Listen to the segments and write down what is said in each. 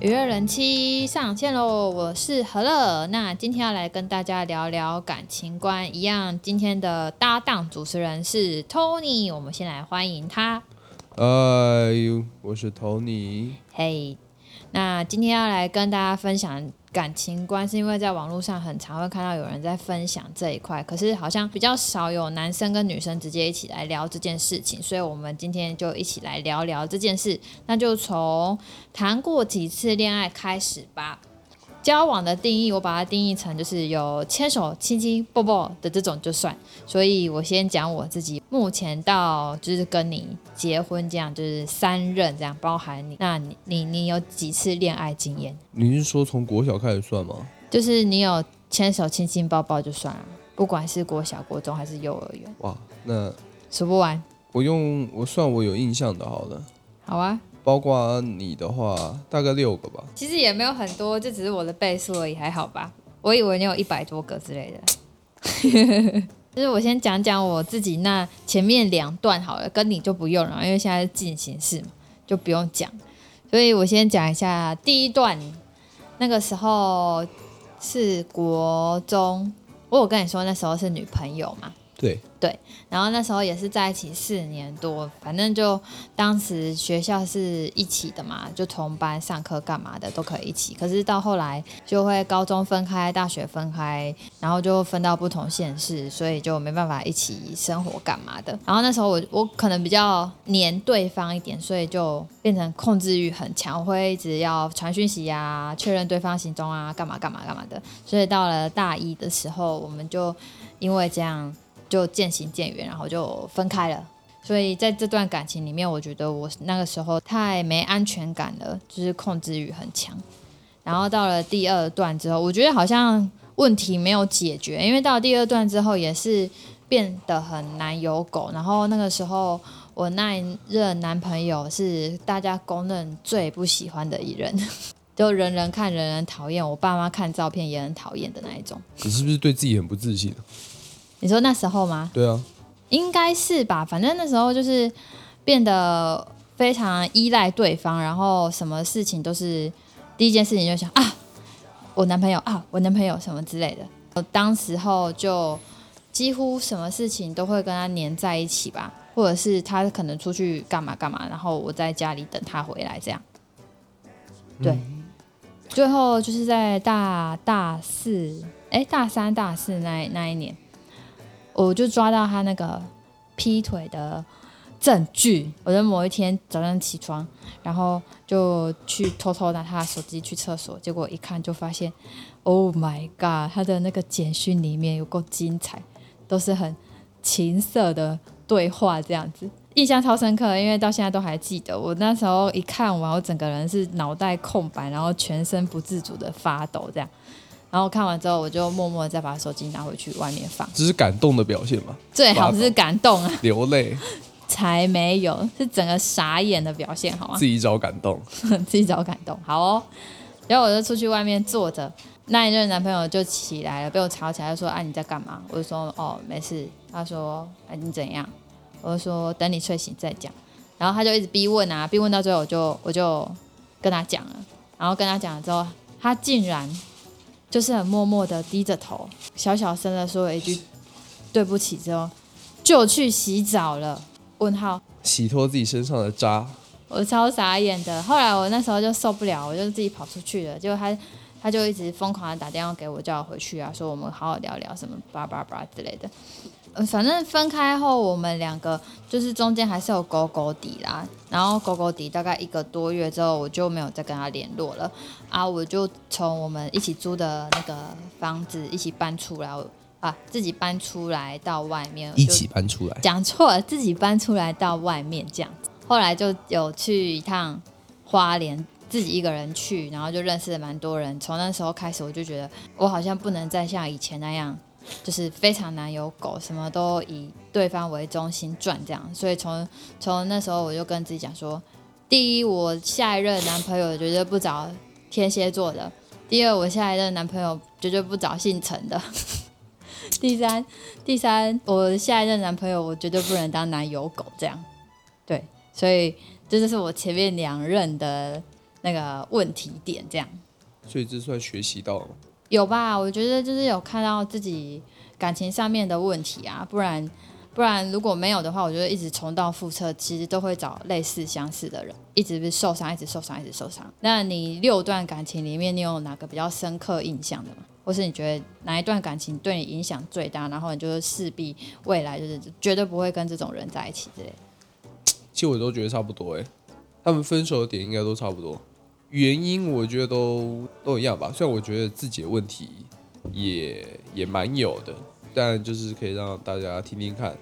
娱乐人妻上线喽！我是何乐，那今天要来跟大家聊聊感情观。一样，今天的搭档主持人是 Tony，我们先来欢迎他。哎呦，我是 Tony。嘿，那今天要来跟大家分享。感情观是因为在网络上很常会看到有人在分享这一块，可是好像比较少有男生跟女生直接一起来聊这件事情，所以我们今天就一起来聊聊这件事。那就从谈过几次恋爱开始吧。交往的定义，我把它定义成就是有牵手、亲亲、抱抱的这种就算。所以我先讲我自己，目前到就是跟你结婚这样，就是三任这样，包含你。那你你你有几次恋爱经验？你是说从国小开始算吗？就是你有牵手、亲亲、抱抱就算了，不管是国小、国中还是幼儿园。哇，那数不完。我用我算我有印象的，好了。好啊。包括你的话，大概六个吧。其实也没有很多，这只是我的倍数而已，还好吧？我以为你有一百多个之类的。就是我先讲讲我自己那前面两段好了，跟你就不用了，因为现在是进行式嘛，就不用讲。所以我先讲一下第一段，那个时候是国中，我有跟你说那时候是女朋友嘛。对对，然后那时候也是在一起四年多，反正就当时学校是一起的嘛，就同班上课干嘛的都可以一起。可是到后来就会高中分开，大学分开，然后就分到不同县市，所以就没办法一起生活干嘛的。然后那时候我我可能比较黏对方一点，所以就变成控制欲很强，我会一直要传讯息啊，确认对方行踪啊，干嘛干嘛干嘛的。所以到了大一的时候，我们就因为这样。就渐行渐远，然后就分开了。所以在这段感情里面，我觉得我那个时候太没安全感了，就是控制欲很强。然后到了第二段之后，我觉得好像问题没有解决，因为到了第二段之后也是变得很难有狗。然后那个时候我那一任男朋友是大家公认最不喜欢的一人，就人人看人人讨厌，我爸妈看照片也很讨厌的那一种。你是不是对自己很不自信？你说那时候吗？对啊，应该是吧。反正那时候就是变得非常依赖对方，然后什么事情都是第一件事情就想啊，我男朋友啊，我男朋友什么之类的。我当时候就几乎什么事情都会跟他黏在一起吧，或者是他可能出去干嘛干嘛，然后我在家里等他回来这样。对，嗯、最后就是在大大四，哎，大三大四那那一年。我就抓到他那个劈腿的证据。我在某一天早上起床，然后就去偷偷拿他的手机去厕所，结果一看就发现，Oh my god！他的那个简讯里面有够精彩，都是很情色的对话，这样子，印象超深刻，因为到现在都还记得。我那时候一看完，我整个人是脑袋空白，然后全身不自主的发抖，这样。然后看完之后，我就默默的再把手机拿回去外面放。这是感动的表现吗？最好是感动啊，流泪才没有，是整个傻眼的表现，好吗？自己找感动，自己找感动，好哦。然后我就出去外面坐着，那一任男朋友就起来了，被我吵起来，就说：“哎、啊，你在干嘛？”我就说：“哦，没事。”他说：“哎，你怎样？”我就说：“等你睡醒再讲。”然后他就一直逼问啊，逼问到最后，我就我就跟他讲了，然后跟他讲了之后，他竟然。就是很默默的低着头，小小声的说了一句对不起之后，就去洗澡了。问号，洗脱自己身上的渣，我超傻眼的。后来我那时候就受不了，我就自己跑出去了。结果他他就一直疯狂的打电话给我，叫我回去啊，说我们好好聊聊什么叭叭叭之类的。反正分开后，我们两个就是中间还是有勾勾底啦。然后勾勾底大概一个多月之后，我就没有再跟他联络了。啊，我就从我们一起租的那个房子一起搬出来啊，自己搬出来到外面。一起搬出来？讲错了，自己搬出来到外面这样子。后来就有去一趟花莲，自己一个人去，然后就认识了蛮多人。从那时候开始，我就觉得我好像不能再像以前那样。就是非常难有狗，什么都以对方为中心转这样，所以从从那时候我就跟自己讲说，第一，我下一任男朋友绝对不找天蝎座的；第二，我下一任男朋友绝对不找姓陈的；第三，第三，我下一任男朋友我绝对不能当男友狗这样。对，所以这就是我前面两任的那个问题点，这样。所以这算学习到了吗？有吧？我觉得就是有看到自己感情上面的问题啊，不然不然如果没有的话，我觉得一直重蹈覆辙，其实都会找类似相似的人，一直是受伤，一直受伤，一直受伤。那你六段感情里面，你有哪个比较深刻印象的吗？或是你觉得哪一段感情对你影响最大？然后你就是势必未来就是绝对不会跟这种人在一起之类。其实我都觉得差不多哎，他们分手的点应该都差不多，原因我觉得都都一样吧。虽然我觉得自己的问题也也蛮有的，但就是可以让大家听听看，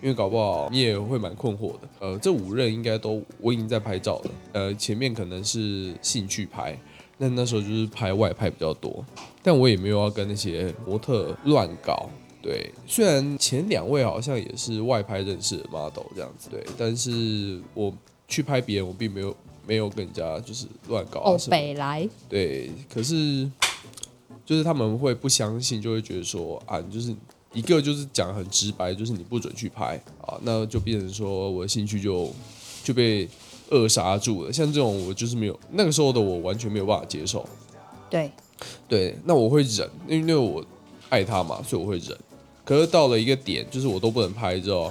因为搞不好你也会蛮困惑的。呃，这五任应该都我已经在拍照了，呃，前面可能是兴趣拍。那那时候就是拍外拍比较多，但我也没有要跟那些模特乱搞。对，虽然前两位好像也是外拍认识的 model 这样子，对，但是我去拍别人，我并没有没有跟人家就是乱搞啊。哦，北来。对，可是就是他们会不相信，就会觉得说啊，就是一个就是讲很直白，就是你不准去拍啊，那就变成说我的兴趣就就被。扼杀住了，像这种我就是没有那个时候的我完全没有办法接受。对，对，那我会忍，因为因为我爱他嘛，所以我会忍。可是到了一个点，就是我都不能拍之后，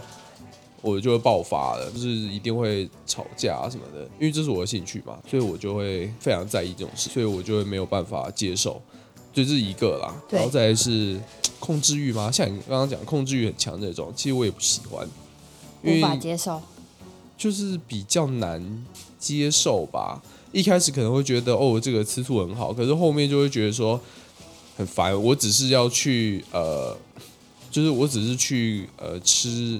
我就会爆发了，就是一定会吵架什么的，因为这是我的兴趣嘛，所以我就会非常在意这种事，所以我就会没有办法接受。就这是一个啦，然后再来是 控制欲嘛，像你刚刚讲控制欲很强那种，其实我也不喜欢，无法接受。就是比较难接受吧。一开始可能会觉得哦，这个吃醋很好，可是后面就会觉得说很烦。我只是要去呃，就是我只是去呃吃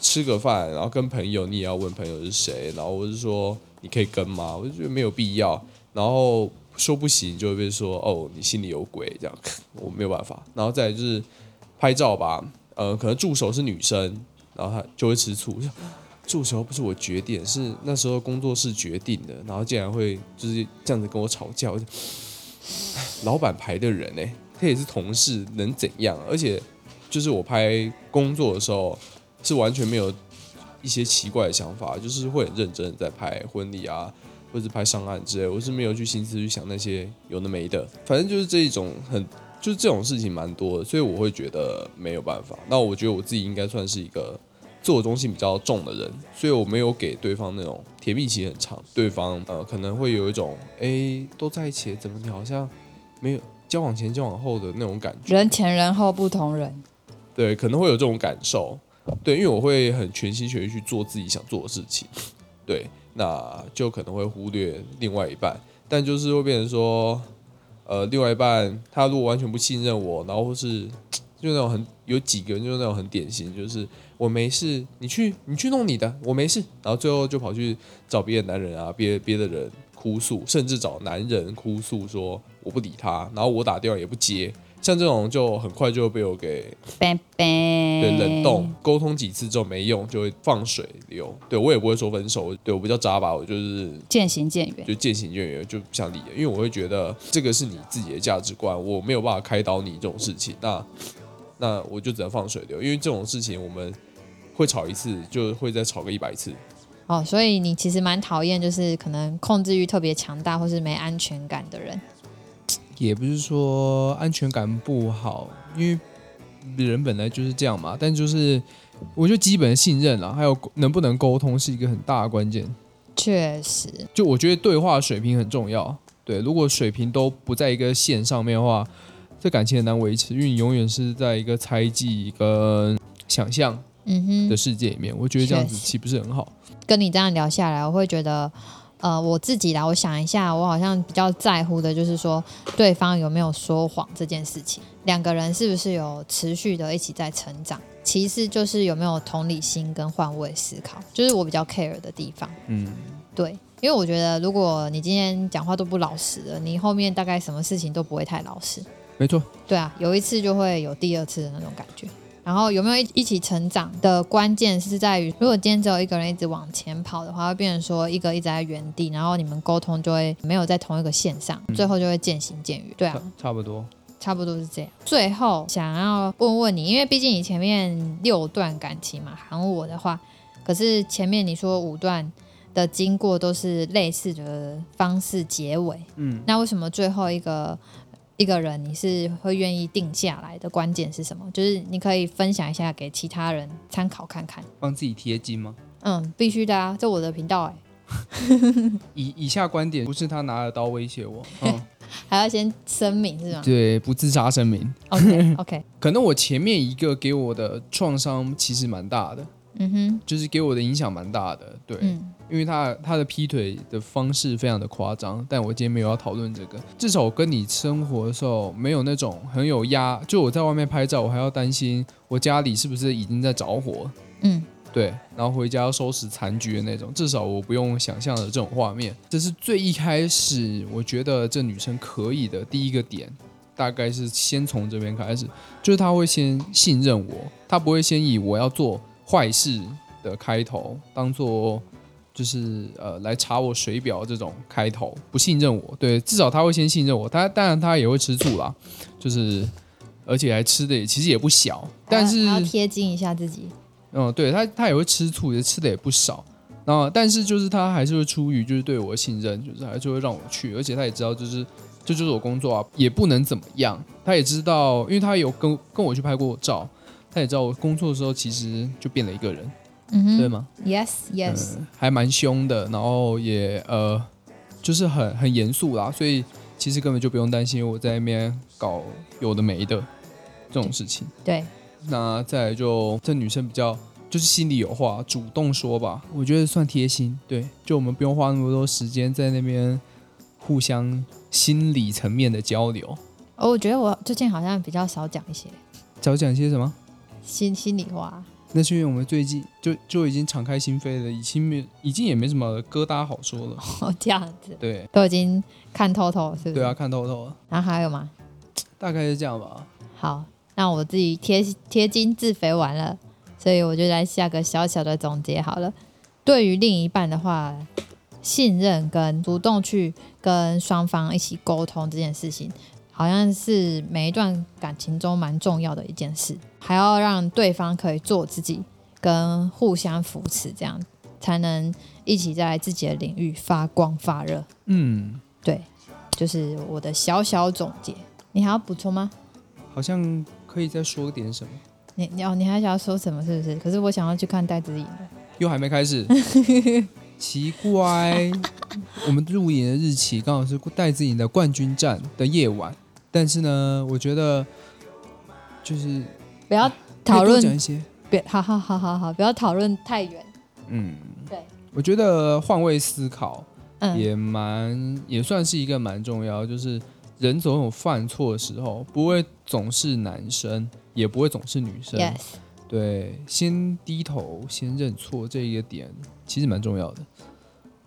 吃个饭，然后跟朋友，你也要问朋友是谁，然后我是说你可以跟吗？我就觉得没有必要。然后说不行就会被说哦，你心里有鬼这样，我没有办法。然后再来就是拍照吧，呃，可能助手是女生，然后她就会吃醋。助手不是我决定，是那时候工作室决定的，然后竟然会就是这样子跟我吵架。老板排的人呢，他也是同事，能怎样？而且就是我拍工作的时候，是完全没有一些奇怪的想法，就是会很认真的在拍婚礼啊，或者拍上岸之类。我是没有去心思去想那些有的没的，反正就是这一种很就是这种事情蛮多的，所以我会觉得没有办法。那我觉得我自己应该算是一个。自我中心比较重的人，所以我没有给对方那种甜蜜期很长，对方呃可能会有一种哎、欸、都在一起，怎么你好像没有交往前交往后的那种感觉，人前人后不同人，对，可能会有这种感受，对，因为我会很全心全意去做自己想做的事情，对，那就可能会忽略另外一半，但就是会变成说，呃，另外一半他如果完全不信任我，然后是就那种很有几个人就是那种很典型，就是。我没事，你去你去弄你的，我没事。然后最后就跑去找别的男人啊，别别的人哭诉，甚至找男人哭诉说我不理他，然后我打电话也不接。像这种就很快就被我给对冷冻沟通几次之后没用，就会放水流。对我也不会说分手，对我比较渣吧，我就是渐行渐远，就渐行渐远，就不想理了。因为我会觉得这个是你自己的价值观，我没有办法开导你这种事情。那那我就只能放水流，因为这种事情我们。会吵一次，就会再吵个一百次。哦，所以你其实蛮讨厌，就是可能控制欲特别强大，或是没安全感的人。也不是说安全感不好，因为人本来就是这样嘛。但就是我觉得基本的信任啊，还有能不能沟通是一个很大的关键。确实，就我觉得对话水平很重要。对，如果水平都不在一个线上面的话，这感情很难维持，因为你永远是在一个猜忌跟想象。嗯哼，的世界里面，我觉得这样子岂不是很好？跟你这样聊下来，我会觉得，呃，我自己啦，我想一下，我好像比较在乎的就是说，对方有没有说谎这件事情，两个人是不是有持续的一起在成长。其次就是有没有同理心跟换位思考，就是我比较 care 的地方。嗯，对，因为我觉得如果你今天讲话都不老实了，你后面大概什么事情都不会太老实。没错。对啊，有一次就会有第二次的那种感觉。然后有没有一一起成长的关键是在于，如果今天只有一个人一直往前跑的话，会变成说一个一直在原地，然后你们沟通就会没有在同一个线上，最后就会渐行渐远。对啊，差不多，差不多是这样。最后想要问问你，因为毕竟你前面六段感情嘛，喊我的话，可是前面你说五段的经过都是类似的方式结尾。嗯，那为什么最后一个一个人你是会愿意定下来的关键是什么？就是你可以分享一下给其他人参考看看，帮自己贴金吗？嗯，必须的啊，这我的频道哎。以以下观点不是他拿了刀威胁我，嗯，还要先声明是吗？对，不自杀声明。OK OK。可能我前面一个给我的创伤其实蛮大的，嗯哼，就是给我的影响蛮大的，对，嗯，因为他他的劈腿的方式非常的夸张，但我今天没有要讨论这个，至少我跟你生活的时候没有那种很有压，就我在外面拍照，我还要担心我家里是不是已经在着火，嗯。对，然后回家要收拾残局的那种，至少我不用想象的这种画面。这是最一开始我觉得这女生可以的第一个点，大概是先从这边开始，就是她会先信任我，她不会先以我要做坏事的开头当做就是呃来查我水表这种开头，不信任我。对，至少他会先信任我。他当然他也会吃醋啦，就是而且还吃的也其实也不小，但是要贴近一下自己。嗯，对他，他也会吃醋，也吃的也不少。然后，但是就是他还是会出于就是对我的信任，就是还是会让我去，而且他也知道就是这就是我工作啊，也不能怎么样。他也知道，因为他有跟跟我去拍过照，他也知道我工作的时候其实就变了一个人，嗯哼，对吗？Yes, yes，嗯，还蛮凶的，然后也呃，就是很很严肃啦，所以其实根本就不用担心我在那边搞有的没的这种事情。对。那再来就这女生比较就是心里有话，主动说吧，我觉得算贴心。对，就我们不用花那么多时间在那边互相心理层面的交流。哦，我觉得我最近好像比较少讲一些，少讲一些什么？心心里话。那是因为我们最近就就已经敞开心扉了，已经没已经也没什么疙瘩好说了。哦，这样子。对，都已经看透透，是不是？对啊，看透透了。然后还有吗？大概是这样吧。好。那我自己贴贴金自肥完了，所以我就来下个小小的总结好了。对于另一半的话，信任跟主动去跟双方一起沟通这件事情，好像是每一段感情中蛮重要的一件事。还要让对方可以做自己，跟互相扶持，这样才能一起在自己的领域发光发热。嗯，对，就是我的小小总结。你还要补充吗？好像。可以再说点什么？你你哦，你还想要说什么？是不是？可是我想要去看戴子颖的，又还没开始，奇怪。我们录影的日期刚好是戴资颖的冠军战的夜晚，但是呢，我觉得就是不要讨论讲一些，别好好好好好，不要讨论太远。嗯，对，我觉得换位思考也蛮、嗯、也算是一个蛮重要，就是。人总有犯错的时候，不会总是男生，也不会总是女生。Yes. 对，先低头，先认错，这一个点其实蛮重要的。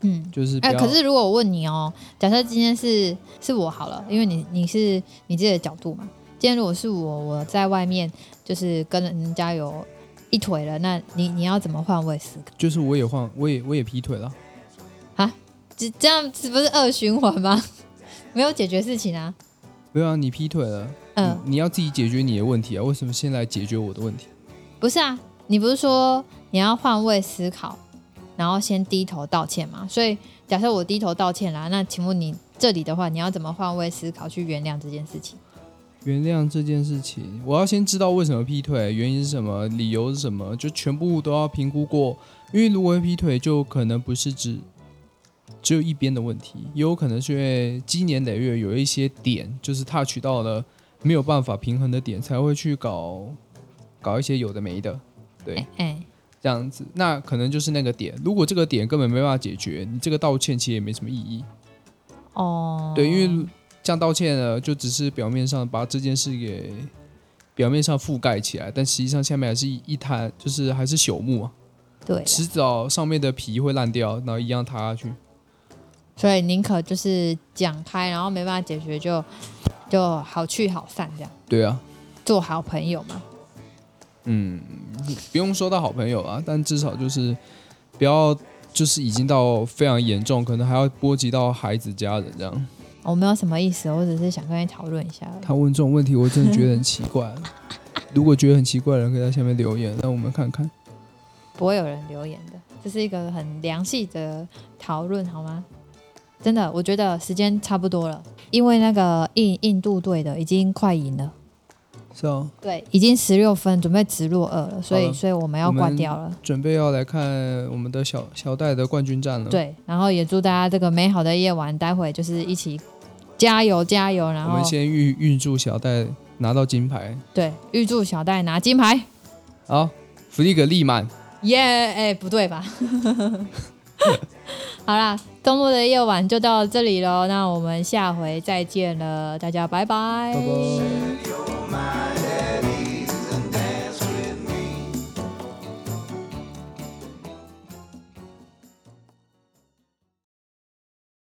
嗯，就是哎、欸，可是如果我问你哦，假设今天是是我好了，因为你你是你自己的角度嘛。今天如果是我，我在外面就是跟人家有一腿了，那你你要怎么换位思考？就是我也换，我也我也劈腿了。啊，这这样子不是恶循环吗？没有解决事情啊！没有啊，你劈腿了，嗯你，你要自己解决你的问题啊！为什么先来解决我的问题？不是啊，你不是说你要换位思考，然后先低头道歉嘛？所以假设我低头道歉啦，那请问你这里的话，你要怎么换位思考去原谅这件事情？原谅这件事情，我要先知道为什么劈腿，原因是什么，理由是什么，就全部都要评估过。因为如果劈腿，就可能不是指。只有一边的问题，也有可能是因为积年累月有一些点，就是 touch 到了没有办法平衡的点，才会去搞搞一些有的没的，对，哎、欸，这样子，那可能就是那个点。如果这个点根本没办法解决，你这个道歉其实也没什么意义。哦，对，因为这样道歉呢，就只是表面上把这件事给表面上覆盖起来，但实际上下面还是一一滩，就是还是朽木啊。对，迟早上面的皮会烂掉，然后一样塌下去。所以宁可就是讲开，然后没办法解决就就好聚好散这样。对啊，做好朋友嘛。嗯，不用说到好朋友啊，但至少就是不要就是已经到非常严重，可能还要波及到孩子家人这样。我没有什么意思，我只是想跟你讨论一下。他问这种问题，我真的觉得很奇怪。如果觉得很奇怪的人，可以在下面留言，让我们看看。不会有人留言的。这是一个很良性的讨论，好吗？真的，我觉得时间差不多了，因为那个印印度队的已经快赢了，是哦，对，已经十六分，准备直落二了，所以所以我们要关掉了，准备要来看我们的小小戴的冠军战了。对，然后也祝大家这个美好的夜晚，待会就是一起加油加油，然后我们先预预祝小戴拿到金牌，对，预祝小戴拿金牌，好，福利格力满，耶，哎，不对吧？好啦，周末的夜晚就到这里喽，那我们下回再见了，大家拜拜。拜拜。